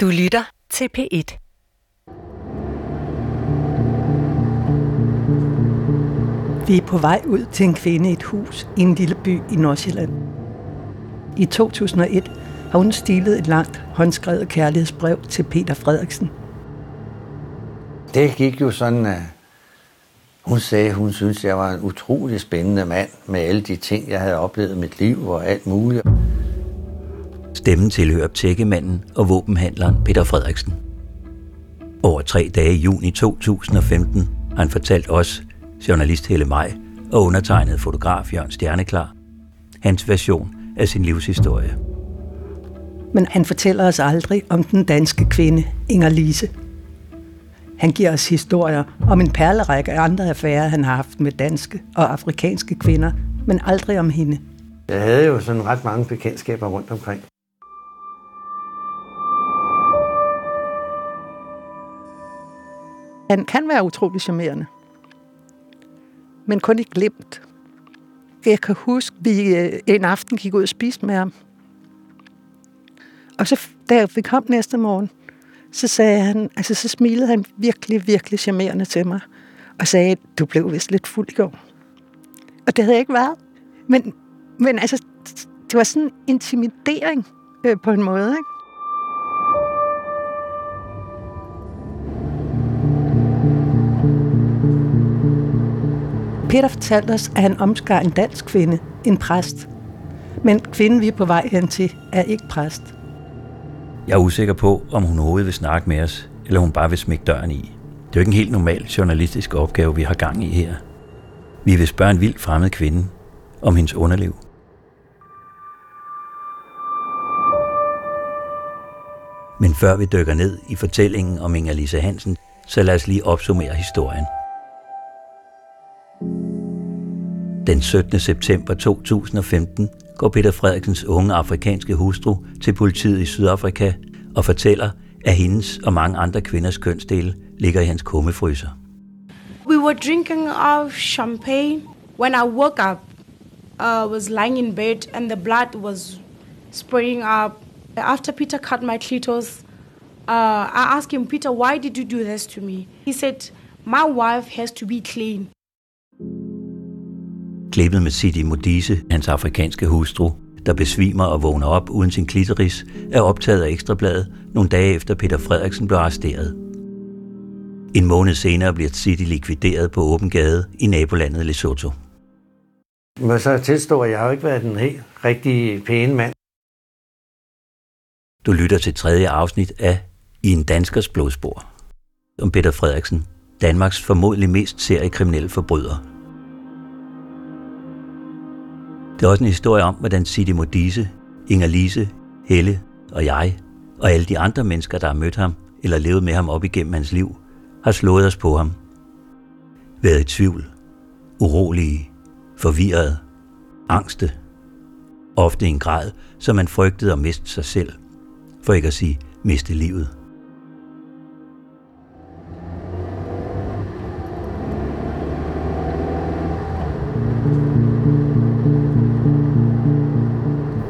Du lytter til P1. Vi er på vej ud til en kvinde i et hus i en lille by i Nordsjælland. I 2001 har hun stilet et langt håndskrevet kærlighedsbrev til Peter Frederiksen. Det gik jo sådan, at hun sagde, at hun syntes, at jeg var en utrolig spændende mand med alle de ting, jeg havde oplevet i mit liv og alt muligt. Stemmen tilhører tækkemanden og våbenhandleren Peter Frederiksen. Over tre dage i juni 2015 har han fortalt os, journalist Helle Maj og undertegnet fotograf Jørgen Stjerneklar, hans version af sin livshistorie. Men han fortæller os aldrig om den danske kvinde Inger Lise. Han giver os historier om en perlerække af andre affærer, han har haft med danske og afrikanske kvinder, men aldrig om hende. Jeg havde jo sådan ret mange bekendtskaber rundt omkring. Han kan være utrolig charmerende, men kun i glemt. Jeg kan huske, at vi øh, en aften gik ud og spiste med ham. Og så, da vi kom næste morgen, så sagde han, altså så smilede han virkelig, virkelig charmerende til mig, og sagde, du blev vist lidt fuld i går. Og det havde jeg ikke været. Men, men altså, det var sådan en intimidering øh, på en måde, ikke? Peter fortalte os, at han omskar en dansk kvinde, en præst. Men kvinden, vi er på vej hen til, er ikke præst. Jeg er usikker på, om hun overhovedet vil snakke med os, eller hun bare vil smække døren i. Det er jo ikke en helt normal journalistisk opgave, vi har gang i her. Vi vil spørge en vild fremmed kvinde om hendes underliv. Men før vi dykker ned i fortællingen om Inger-Lise Hansen, så lad os lige opsummere historien. Den 17. september 2015 går Peter Frederiksens unge afrikanske hustru til politiet i Sydafrika og fortæller, at hendes og mange andre kvinders kønsdele ligger i hans kummefryser. We were drinking of champagne. When I woke up, I uh, was lying in bed and the blood was spraying up. After Peter cut my clitoris, uh, I asked him, Peter, why did you do this to me? He said, my wife has to be clean. Klippet med Sidi Modise, hans afrikanske hustru, der besvimer og vågner op uden sin klitoris, er optaget af Ekstrabladet nogle dage efter Peter Frederiksen blev arresteret. En måned senere bliver City likvideret på åben gade i nabolandet Lesotho. Jeg må så tilstå, at jeg har jo ikke været den helt rigtig pæne mand. Du lytter til tredje afsnit af I en danskers blodspor. Om Peter Frederiksen, Danmarks formodentlig mest seriekriminelle forbryder. Det er også en historie om, hvordan Sidi Modise, Inger Lise, Helle og jeg, og alle de andre mennesker, der har mødt ham eller levet med ham op igennem hans liv, har slået os på ham. Været i tvivl, urolige, forvirrede, angste. Ofte i en grad, så man frygtede at miste sig selv, for ikke at sige miste livet.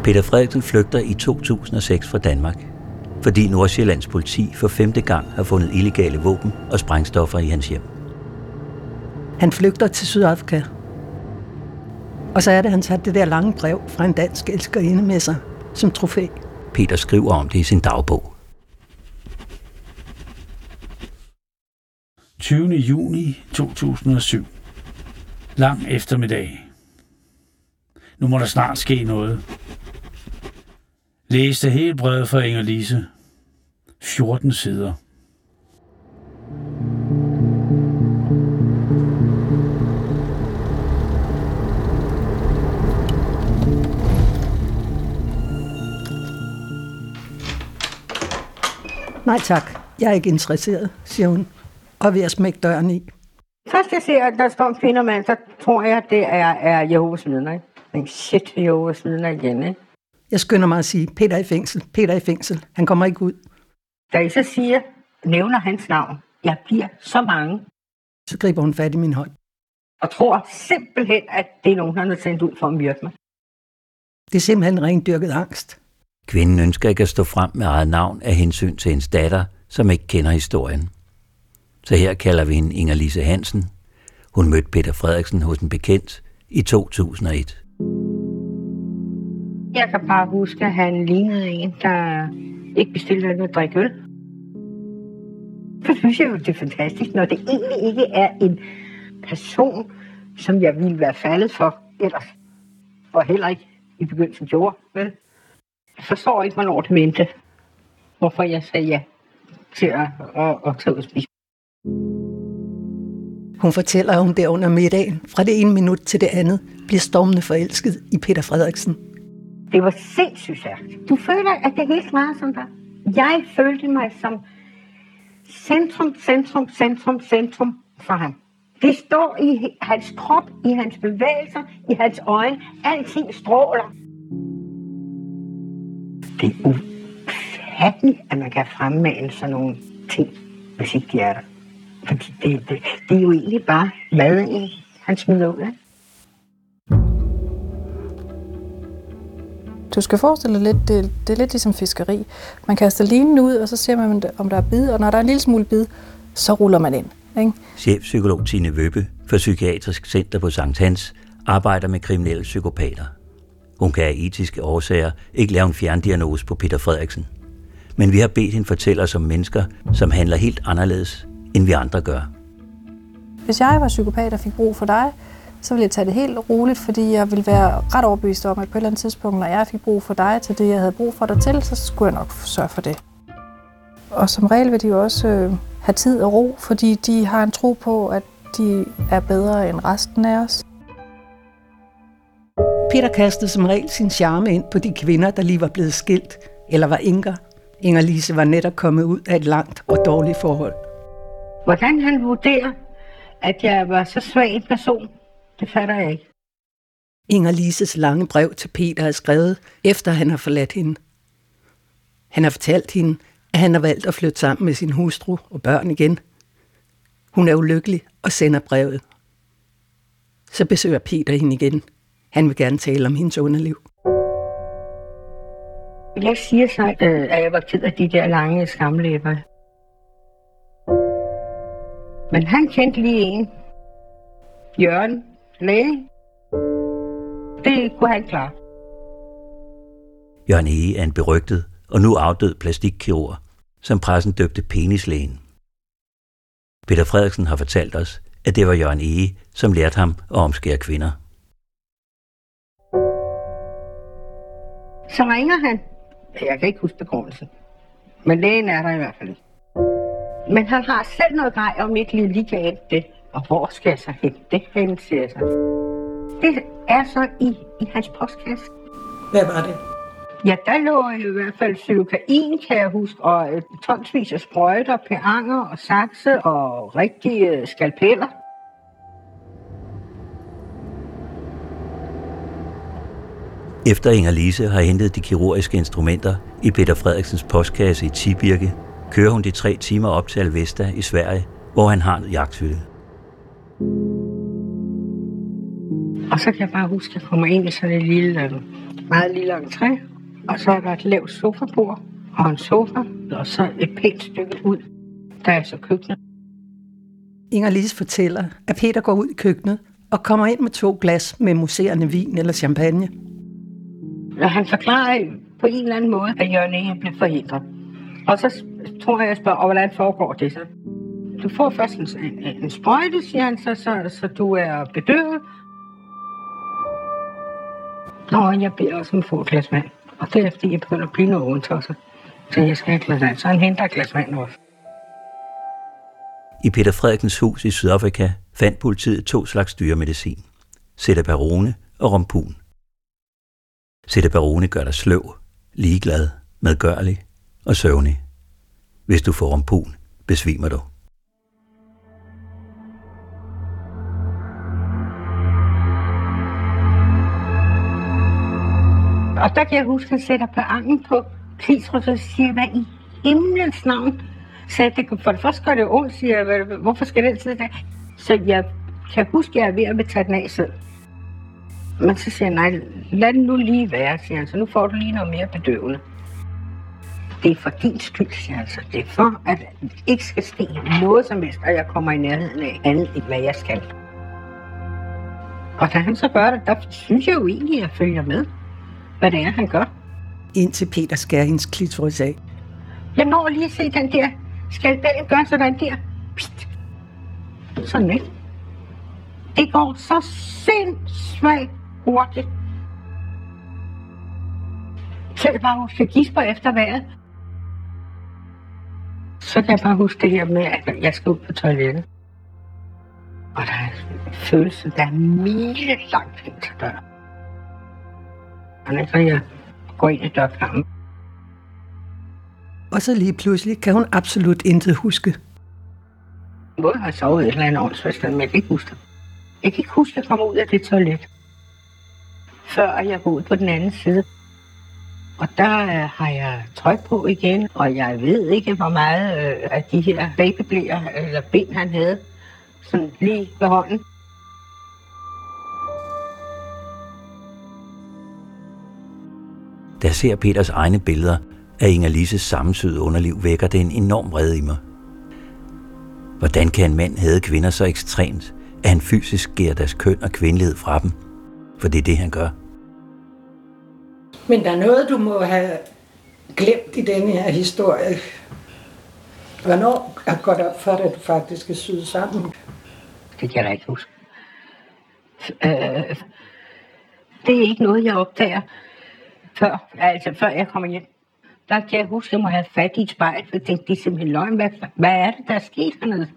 Peter Frederiksen flygter i 2006 fra Danmark, fordi Nordsjællands politi for femte gang har fundet illegale våben og sprængstoffer i hans hjem. Han flygter til Sydafrika. Og så er det, han tager det der lange brev fra en dansk elskerinde med sig som trofæ. Peter skriver om det i sin dagbog. 20. juni 2007. Lang eftermiddag. Nu må der snart ske noget. Læste helt brevet fra Inger Lise. 14 sider. Nej tak, jeg er ikke interesseret, siger hun, og ved at smække døren i. Først jeg ser, at der står en kvinde og mand, så tror jeg, at det er, er Jehovas vidner. Ikke? Men shit, Jehovas vidner igen. Ikke? Jeg skynder mig at sige, Peter er i fængsel, Peter er i fængsel, han kommer ikke ud. Da I så siger, nævner hans navn, jeg bliver så mange, Så griber hun fat i min hånd. og tror simpelthen, at det er nogen, han har sendt ud for at myrde mig. Det er simpelthen rendyrket angst. Kvinden ønsker ikke at stå frem med eget navn af hensyn til hendes datter, som ikke kender historien. Så her kalder vi hende Inger-Lise Hansen. Hun mødte Peter Frederiksen hos en bekendt i 2001. Jeg kan bare huske, at han lignede en, der ikke bestilte noget at drikke øl. Så synes jeg jo, det er fantastisk, når det egentlig ikke er en person, som jeg ville være faldet for ellers. Og heller ikke i begyndelsen gjorde, vel? Jeg forstår ikke, hvornår det mente. Hvorfor jeg sagde ja til at, at, at tage ud og spise. Hun fortæller, at hun der under middagen, fra det ene minut til det andet, bliver stormende forelsket i Peter Frederiksen. Det var sindssygt stærkt. Du føler, at det hele meget som dig. Jeg følte mig som centrum, centrum, centrum, centrum for ham. Det står i hans krop, i hans bevægelser, i hans øjne. Alting stråler. Det er ufatteligt, at man kan fremmane sådan nogle ting, hvis ikke de er der. Fordi det, det, det er jo egentlig bare maden, han smider ud af. Du skal forestille dig lidt, det, det er lidt ligesom fiskeri. Man kaster linen ud, og så ser man, om der er bid, og når der er en lille smule bid, så ruller man ind. Ikke? Chefpsykolog Tine Vøbe for Psykiatrisk Center på Sankt Hans arbejder med kriminelle psykopater. Hun kan af etiske årsager ikke lave en fjerndiagnose på Peter Frederiksen. Men vi har bedt hende fortælle os om mennesker, som handler helt anderledes, end vi andre gør. Hvis jeg var psykopat og fik brug for dig, så ville jeg tage det helt roligt, fordi jeg ville være ret overbevist om, at på et eller andet tidspunkt, når jeg fik brug for dig til det, jeg havde brug for dig til, så skulle jeg nok sørge for det. Og som regel vil de jo også øh, have tid og ro, fordi de har en tro på, at de er bedre end resten af os. Peter kastede som regel sin charme ind på de kvinder, der lige var blevet skilt, eller var enker. Inger-Lise var netop kommet ud af et langt og dårligt forhold. Hvordan han vurderer, at jeg var så svag en person, det fatter jeg ikke. Inger-Lises lange brev til Peter er skrevet, efter han har forladt hende. Han har fortalt hende, at han har valgt at flytte sammen med sin hustru og børn igen. Hun er ulykkelig og sender brevet. Så besøger Peter hende igen. Han vil gerne tale om hendes underliv. Jeg siger så, øh, at jeg var ked af de der lange skamlæber. Men han kendte lige en. Jørgen, læge. Det kunne han klare. Jørgen Ege er en berygtet og nu afdød plastikkirurg, som pressen døbte penislægen. Peter Frederiksen har fortalt os, at det var Jørgen Ege, som lærte ham at omskære kvinder. Så ringer han. Jeg kan ikke huske begrundelsen. Men lægen er der i hvert fald ikke. Men han har selv noget grej om ikke lige kan det. Og hvor skal jeg så hente det hen, siger jeg så. Det er så i, i hans postkasse. Hvad var det? Ja, der lå i hvert fald psylokain, kan jeg huske, og øh, tonsvis af sprøjter, peanger og sakse og rigtige øh, skalpeller. Efter Inger Lise har hentet de kirurgiske instrumenter i Peter Frederiksens postkasse i Tibirke, kører hun de tre timer op til Alvesta i Sverige, hvor han har en jagthytte. Og så kan jeg bare huske, at jeg kommer ind i sådan et lille, øh, meget lille entré, og så er der et lavt sofabord og en sofa, og så et pænt stykke ud. Der er så køkkenet. Inger-Lise fortæller, at Peter går ud i køkkenet og kommer ind med to glas med museerne vin eller champagne. Og han forklarer på en eller anden måde, at Jørgen Ege blev forhindret. Og så tror jeg, jeg spørger, hvordan foregår det så? Du får først en, en, en sprøjte, siger han, så, så, så du er bedøvet. Nå, jeg beder også om at få et glas vand. Og det er fordi, jeg begynder at blive noget ondt også. Så jeg skal have et glas vand. Så han henter et glas vand også. I Peter Frederiksens hus i Sydafrika fandt politiet to slags dyremedicin. Barone og rompun. Barone gør dig sløv, ligeglad, medgørlig og søvnig. Hvis du får rompun, besvimer du. Og der kan jeg huske, at han sætter på angen på klitros og siger, hvad i himlens navn? Så jeg, det, for det første gør det ondt, siger jeg, hvorfor skal den sidde der? Så jeg kan huske, at jeg er ved at tage den af selv. Men så siger jeg, nej, lad den nu lige være, siger han, så nu får du lige noget mere bedøvende. Det er for din skyld, siger han så. Det er for, at det ikke skal ske noget som helst, og jeg kommer i nærheden af andet, end hvad jeg skal. Og da han så gør det, der synes jeg jo egentlig, at jeg følger med, hvad det er, han gør. Indtil Peter skærer hendes klitoris af. Jeg når lige at se den der skalpellen gøre sådan der. Pst. Sådan ikke. Det går så sindssygt hurtigt. Så jeg bare huske, at gisper efter vejret. Så kan jeg bare huske det her med, at jeg skal ud på toilettet. Og der er en følelse, der er mile langt hen til døren. Og så jeg går ind i dørkampen. Og så lige pludselig kan hun absolut intet huske. Både har jeg sovet et eller andet åndsforstand, men jeg kan ikke huske det. Jeg kan ikke huske, at jeg ud af det toilet. Før jeg går ud på den anden side. Og der øh, har jeg tryk på igen, og jeg ved ikke, hvor meget øh, af de her babyblæer eller ben, han havde, sådan lige ved hånden. Ser Peters egne billeder af Inger Lises sammensyde underliv, vækker det en enorm vrede i mig. Hvordan kan en mand have kvinder så ekstremt, at han fysisk skærer deres køn og kvindelighed fra dem? For det er det, han gør. Men der er noget, du må have glemt i denne her historie. Hvornår går det op for dig, at du faktisk er syet sammen? Det kan jeg da ikke huske. Øh, det er ikke noget, jeg opdager, før, altså før jeg kommer hjem. Der kan jeg huske, at jeg må have fat i et spejl, for jeg tænkte, det er simpelthen løgn. Hvad, hvad er det, der er sket hernede?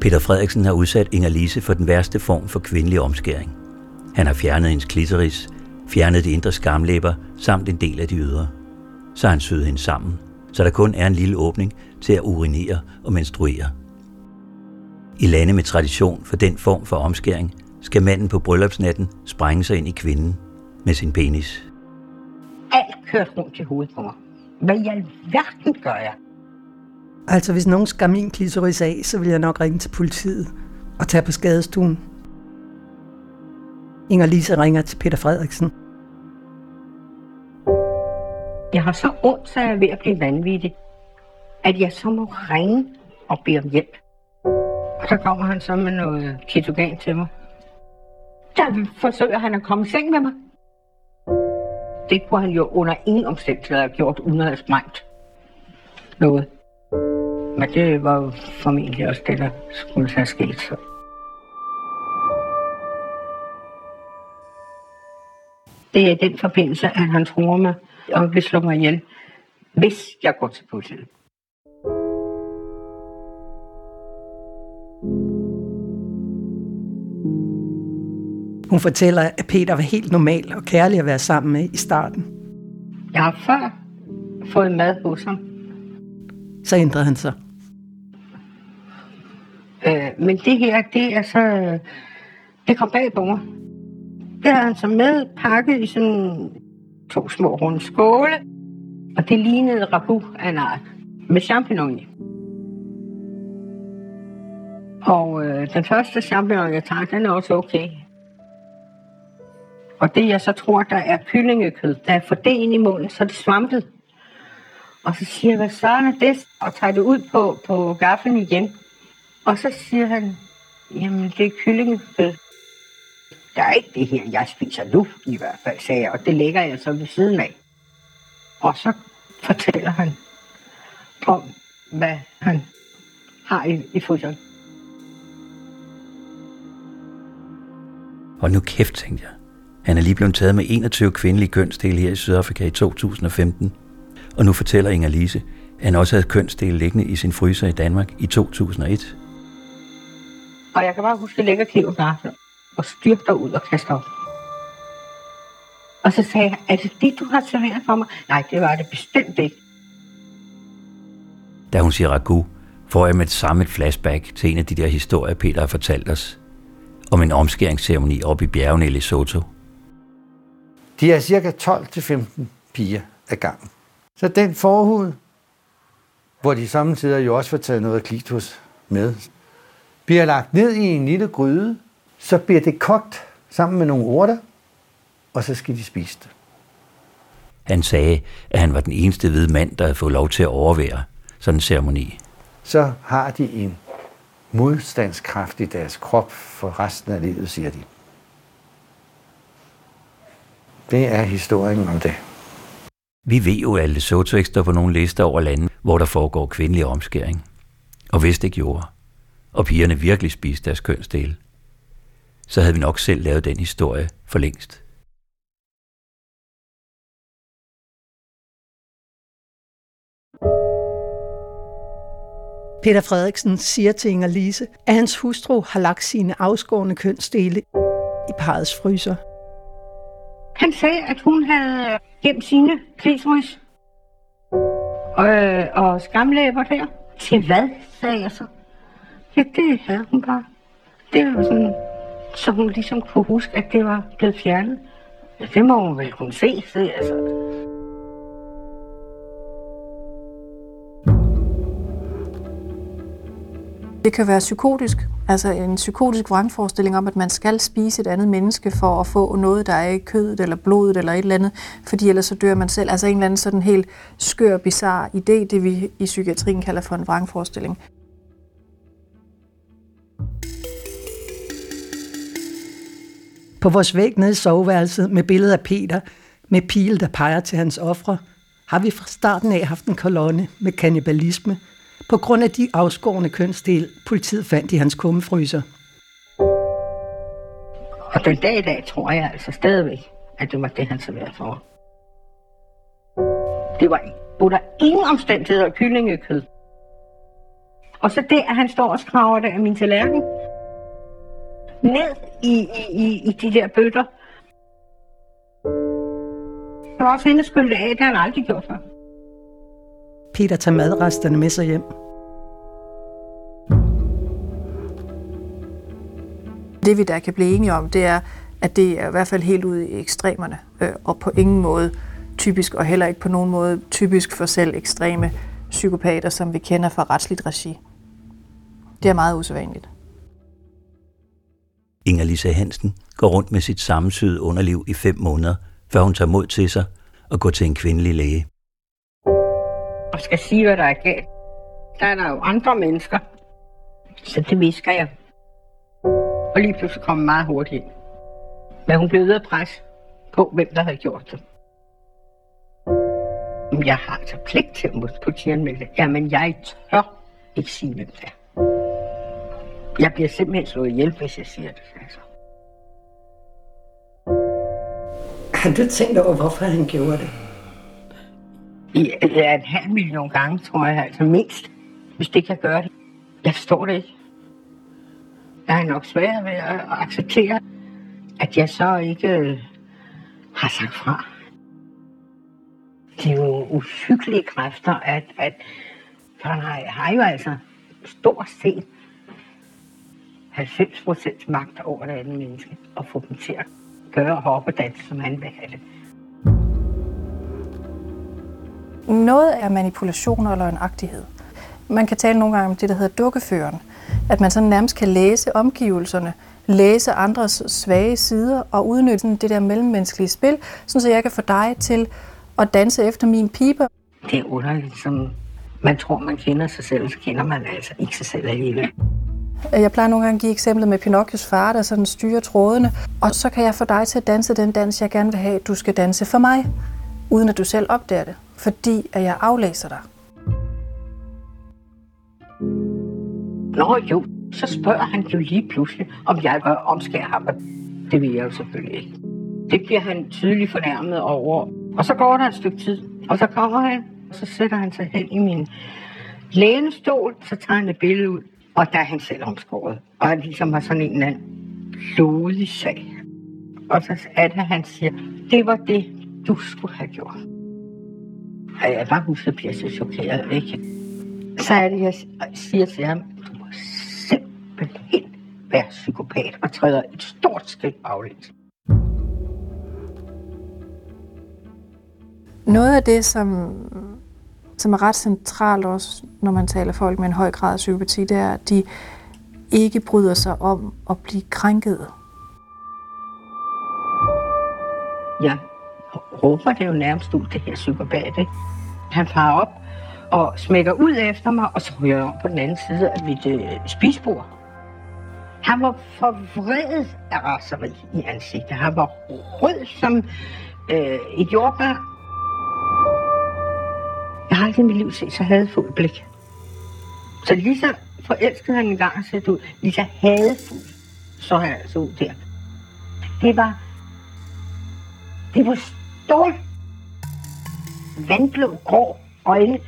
Peter Frederiksen har udsat Inger Lise for den værste form for kvindelig omskæring. Han har fjernet hendes klitoris, fjernet de indre skamlæber samt en del af de ydre. Så har han syet hende sammen, så der kun er en lille åbning til at urinere og menstruere. I lande med tradition for den form for omskæring, skal manden på bryllupsnatten sprænge sig ind i kvinden med sin penis. Alt kørt rundt i hovedet på mig. Hvad i alverden gør jeg? Altså, hvis nogen skar min klitoris af, så vil jeg nok ringe til politiet og tage på skadestuen. Inger Lise ringer til Peter Frederiksen. Jeg har så ondt, så jeg er ved at blive vanvittig, at jeg så må ringe og bede om hjælp. Og så kommer han så med noget ketogan til mig. Der forsøger han at komme i seng med mig. Det kunne han jo under ingen omstændighed have gjort, uden at have sprængt noget. Men det var jo formentlig også det, der skulle have sket. Så. Det er i den forbindelse, at han tror mig og vil slå mig ihjel, hvis jeg går til politiet. Hun fortæller, at Peter var helt normal og kærlig at være sammen med i starten. Jeg har før fået mad hos ham, Så ændrede han sig. Øh, men det her, det er så... Det kom bag på mig. Det havde han så med pakket i sådan to små runde skåle. Og det lignede ragu af en art. Med champignon i. Og øh, den første champignon, jeg tager, den er også okay. Og det, jeg så tror, der er kyllingekød, der er for det ind i munden, så er det svampet. Og så siger jeg, hvad søren er det? Og tager det ud på, på gaffelen igen. Og så siger han, jamen det er kyllingekød. Der er ikke det her, jeg spiser nu, i hvert fald, sagde jeg, og det lægger jeg så ved siden af. Og så fortæller han om, hvad han har i, i fryseren. Og nu kæft, tænkte jeg. Han er lige blevet taget med 21 kvindelige kønsdele her i Sydafrika i 2015. Og nu fortæller Inger Lise, at han også havde kønsdele liggende i sin fryser i Danmark i 2001. Og jeg kan bare huske, at jeg lægger kniven og styrter ud og kaster op. Og så sagde jeg, er det det, du har serveret for mig? Nej, det var det bestemt ikke. Da hun siger ragu, får jeg med det samme et flashback til en af de der historier, Peter har fortalt os. Om en omskæringsceremoni oppe i bjergene i Lesotho. De er cirka 12-15 piger ad gangen. Så den forhud, hvor de samtidig jo også får taget noget klitos med, bliver lagt ned i en lille gryde, så bliver det kogt sammen med nogle urter, og så skal de spise det. Han sagde, at han var den eneste hvide mand, der havde fået lov til at overvære sådan en ceremoni. Så har de en modstandskraft i deres krop for resten af livet, siger de. Det er historien om det. Vi ved jo, at Lesotho ikke står på nogle lister over lande, hvor der foregår kvindelig omskæring. Og hvis det gjorde, og pigerne virkelig spiste deres kønsdele, så havde vi nok selv lavet den historie for længst. Peter Frederiksen siger til Inger Lise, at hans hustru har lagt sine afskårne kønsdele i parets fryser. Han sagde, at hun havde øh, gemt sine klitoris og, øh, og skamlæber der. Til hvad, sagde jeg så. Ja, det havde hun bare. Det var sådan, så hun ligesom kunne huske, at det var blevet fjernet. Ja, det må hun vel kunne se, sagde jeg Det kan være psykotisk, altså en psykotisk vrangforestilling om, at man skal spise et andet menneske for at få noget, der er i kødet eller blodet eller et eller andet, fordi ellers så dør man selv. Altså en eller anden sådan helt skør, bizarre idé, det vi i psykiatrien kalder for en vrangforestilling. På vores væg nede i soveværelset med billedet af Peter med pil, der peger til hans ofre, har vi fra starten af haft en kolonne med kannibalisme, på grund af de afskårende kønsdel, politiet fandt i hans kummefryser. Og den dag i dag tror jeg altså stadigvæk, at det var det, han serverede for. Det var under ingen omstændigheder kyllingekød. Og så det, at han står og skraver det af min tallerken. Ned i, i, i, i de der bøtter. Det var også hende skyld af, det har han aldrig gjort før. Peter tager madresterne med sig hjem. Det vi der kan blive enige om, det er, at det er i hvert fald helt ude i ekstremerne, øh, og på ingen måde typisk, og heller ikke på nogen måde typisk for selv ekstreme psykopater, som vi kender fra retsligt regi. Det er meget usædvanligt. Inger Lise Hansen går rundt med sit sammensyede underliv i fem måneder, før hun tager mod til sig og går til en kvindelig læge. Og skal sige, hvad der er galt. Der er der jo andre mennesker. Så det visker jeg. Og lige pludselig kom meget hurtigt ind. Men hun blev ved at presse på, hvem der havde gjort det. Jeg har altså pligt til at politianmelde det. Jamen, jeg tør ikke sige, hvem det er. Jeg bliver simpelthen slået ihjel, hvis jeg siger det. Altså. Har du tænkt over, hvorfor han gjorde det? I, ja, en halv million gange, tror jeg, altså mindst, hvis det kan gøre det. Jeg forstår det ikke. Jeg er nok svært ved at acceptere, at jeg så ikke øh, har sagt fra. Det er jo uhyggelige kræfter, at, at for han har, har jo altså stort set 90 procent magt over det andet menneske, og få dem til at gøre og hoppe og danse, som han vil have det. Noget er manipulation og løgnagtighed. Man kan tale nogle gange om det, der hedder dukkeføren. At man sådan nærmest kan læse omgivelserne, læse andres svage sider og udnytte sådan det der mellemmenneskelige spil, sådan så jeg kan få dig til at danse efter min piber. Det er underligt, som man tror, man kender sig selv, så kender man altså ikke sig selv alligevel. Jeg plejer nogle gange at give eksemplet med Pinocchios far, der sådan styrer trådene, og så kan jeg få dig til at danse den dans, jeg gerne vil have, du skal danse for mig, uden at du selv opdager det, fordi at jeg aflæser dig. Nå jo, så spørger han jo lige pludselig, om jeg vil omskære ham. Det vil jeg jo selvfølgelig ikke. Det bliver han tydeligt fornærmet over. Og så går der et stykke tid, og så kommer han, og så sætter han sig hen i min lænestol, så tager han et billede ud, og der er han selv omskåret. Og han ligesom har sådan en eller anden blodig sag. Og så er det, han siger, det var det, du skulle have gjort. Og jeg bare husker, at bliver så chokeret, ikke? Så er det, jeg siger til ham, du må simpelthen være psykopat og træder et stort skridt baglæns. Noget af det, som, som er ret centralt også, når man taler folk med en høj grad af psykopati, det er, at de ikke bryder sig om at blive krænket. jeg råber det jo nærmest ud, det her psykopat, ikke? Han farer op og smækker ud efter mig, og så ryger jeg om på den anden side af mit øh, spisbord. Han var forvredet af raseri i ansigtet. Han var rød som øh, et jordbær. Jeg har aldrig i mit liv set så hadfuldt blik. Så lige så forelsket han engang har set ud, lige så hadfuldt så han altså ud der. Det var, det var stort vandblå grå øjne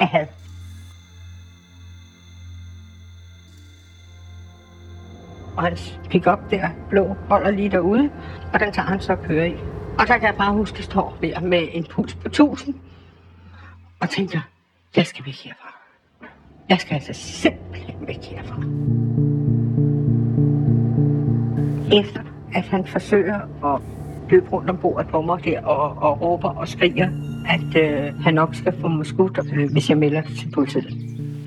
af had. Og hans pick-up der, blå, holder lige derude, og den tager han så og kører i. Og så kan jeg bare huske, at jeg står der med en puls på 1000, og tænker, jeg skal væk herfra. Jeg skal altså simpelthen væk herfra. Efter at han forsøger at løb rundt om bordet på mig der og, og råber og skriger, at øh, han nok skal få mig skudt, øh, hvis jeg melder til politiet.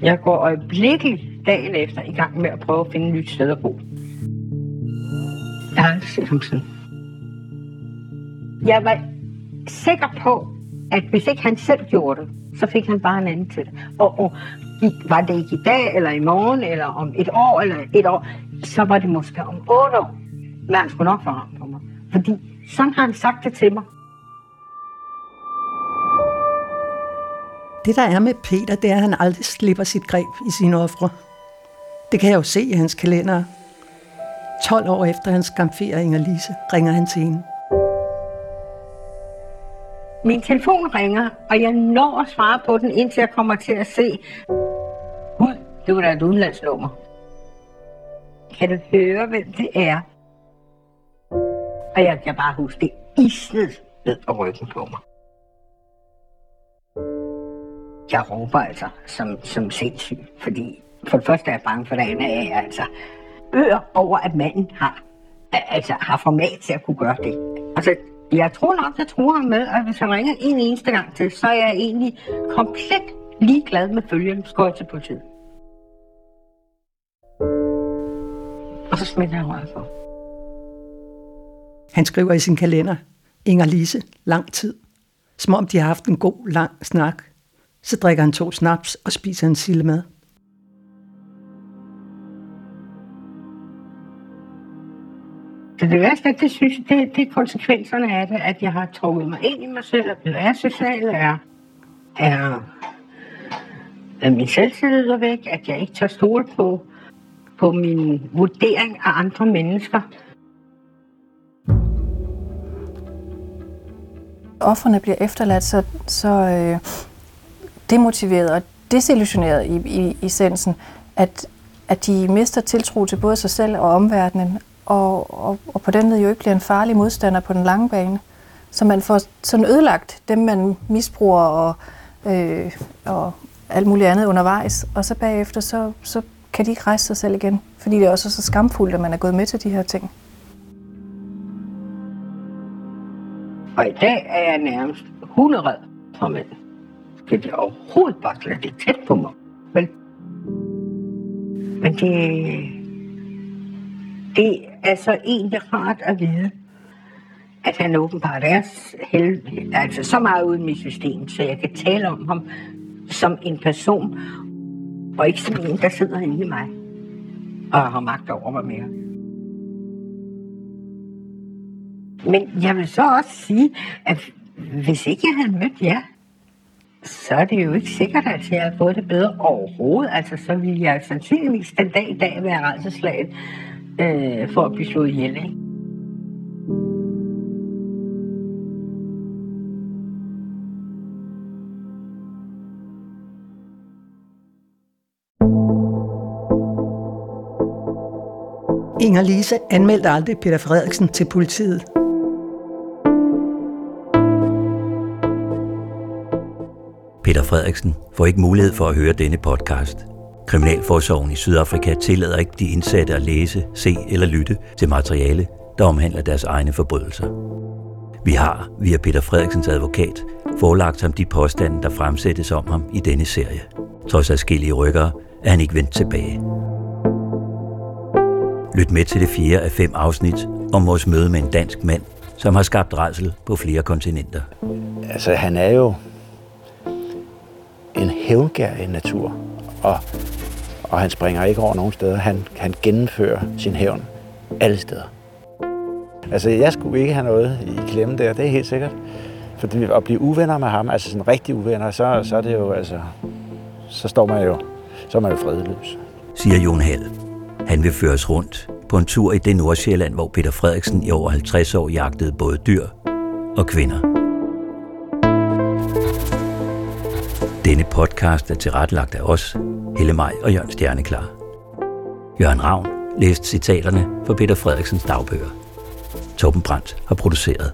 Jeg går øjeblikkeligt dagen efter i gang med at prøve at finde et nyt sted at bo. Jeg har aldrig set ham siden. Jeg var sikker på, at hvis ikke han selv gjorde det, så fik han bare en anden til det. Og, og var det ikke i dag, eller i morgen, eller om et år, eller et år, så var det måske om otte år. Men han skulle nok få ham på mig. Fordi sådan har han sagt det til mig. Det, der er med Peter, det er, at han aldrig slipper sit greb i sine ofre. Det kan jeg jo se i hans kalender. 12 år efter hans skamferer Inger Lise, ringer han til hende. Min telefon ringer, og jeg når at svare på den, indtil jeg kommer til at se, Gud, det var da et udenlandsnummer. Kan du høre, hvem det er? Og jeg kan bare huske, det isnede ned på ryggen på mig. Jeg råber altså som, som sindssyg, fordi for det første er jeg bange for, det andet er altså ør over, at manden har, altså, har format til at kunne gøre det. Altså, jeg tror nok, jeg tror ham med, at hvis han ringer en eneste gang til, så er jeg egentlig komplet ligeglad med følgen, skår jeg til politiet. Og så smitter jeg røret for. Han skriver i sin kalender, Inger Lise, lang tid. Som om de har haft en god, lang snak. Så drikker han to snaps og spiser en sildemad. Så det værste, det synes jeg, det, det er konsekvenserne af det, at jeg har trukket mig ind i mig selv, og blevet asocial, er, er, at min selvtillid er væk, at jeg ikke tør stole på, på min vurdering af andre mennesker. Offerne bliver efterladt så, så øh, demotiveret og desillusioneret i, i, i essensen, at, at de mister tiltro til både sig selv og omverdenen, og, og, og på den måde jo ikke bliver en farlig modstander på den lange bane. Så man får sådan ødelagt dem, man misbruger og, øh, og alt muligt andet undervejs, og så bagefter, så, så kan de ikke rejse sig selv igen, fordi det er også så skamfuldt, at man er gået med til de her ting. Og i dag er jeg nærmest hunderedd for mænd. Skal de overhovedet bare lade det tæt på mig. Men, men det, det er så egentlig rart at vide, at han åbenbart er hel, altså så meget ude i mit system, så jeg kan tale om ham som en person, og ikke som en, der sidder inde i mig og har magt over mig mere. Men jeg vil så også sige, at hvis ikke jeg havde mødt jer, så er det jo ikke sikkert, at jeg har fået det bedre overhovedet. Altså, så ville jeg sandsynligvis den dag i dag være rejseslaget øh, for at blive slået ihjel, ikke? Inger Lise anmeldte aldrig Peter Frederiksen til politiet. Peter Frederiksen får ikke mulighed for at høre denne podcast. Kriminalforsorgen i Sydafrika tillader ikke de indsatte at læse, se eller lytte til materiale, der omhandler deres egne forbrydelser. Vi har, via Peter Frederiksens advokat, forelagt ham de påstande, der fremsættes om ham i denne serie. Trods adskillige rykkere er han ikke vendt tilbage. Lyt med til det fjerde af fem afsnit om vores møde med en dansk mand, som har skabt rædsel på flere kontinenter. Altså, han er jo en hævngærig natur, og, og han springer ikke over nogen steder. Han, han gennemfører sin hævn alle steder. Altså, jeg skulle ikke have noget i klemme der, det er helt sikkert. For at blive uvenner med ham, altså sådan rigtig uvenner, så, så er det jo, altså, så står man jo, så er man jo fredløs. Siger Jon Hall. Han vil føres rundt på en tur i det Nordsjælland, hvor Peter Frederiksen i over 50 år jagtede både dyr og kvinder. Denne podcast er tilrettelagt af os, Helle Maj og Jørgen Stjerneklar. Jørgen Ravn læste citaterne fra Peter Frederiksens dagbøger. Torben Brandt har produceret.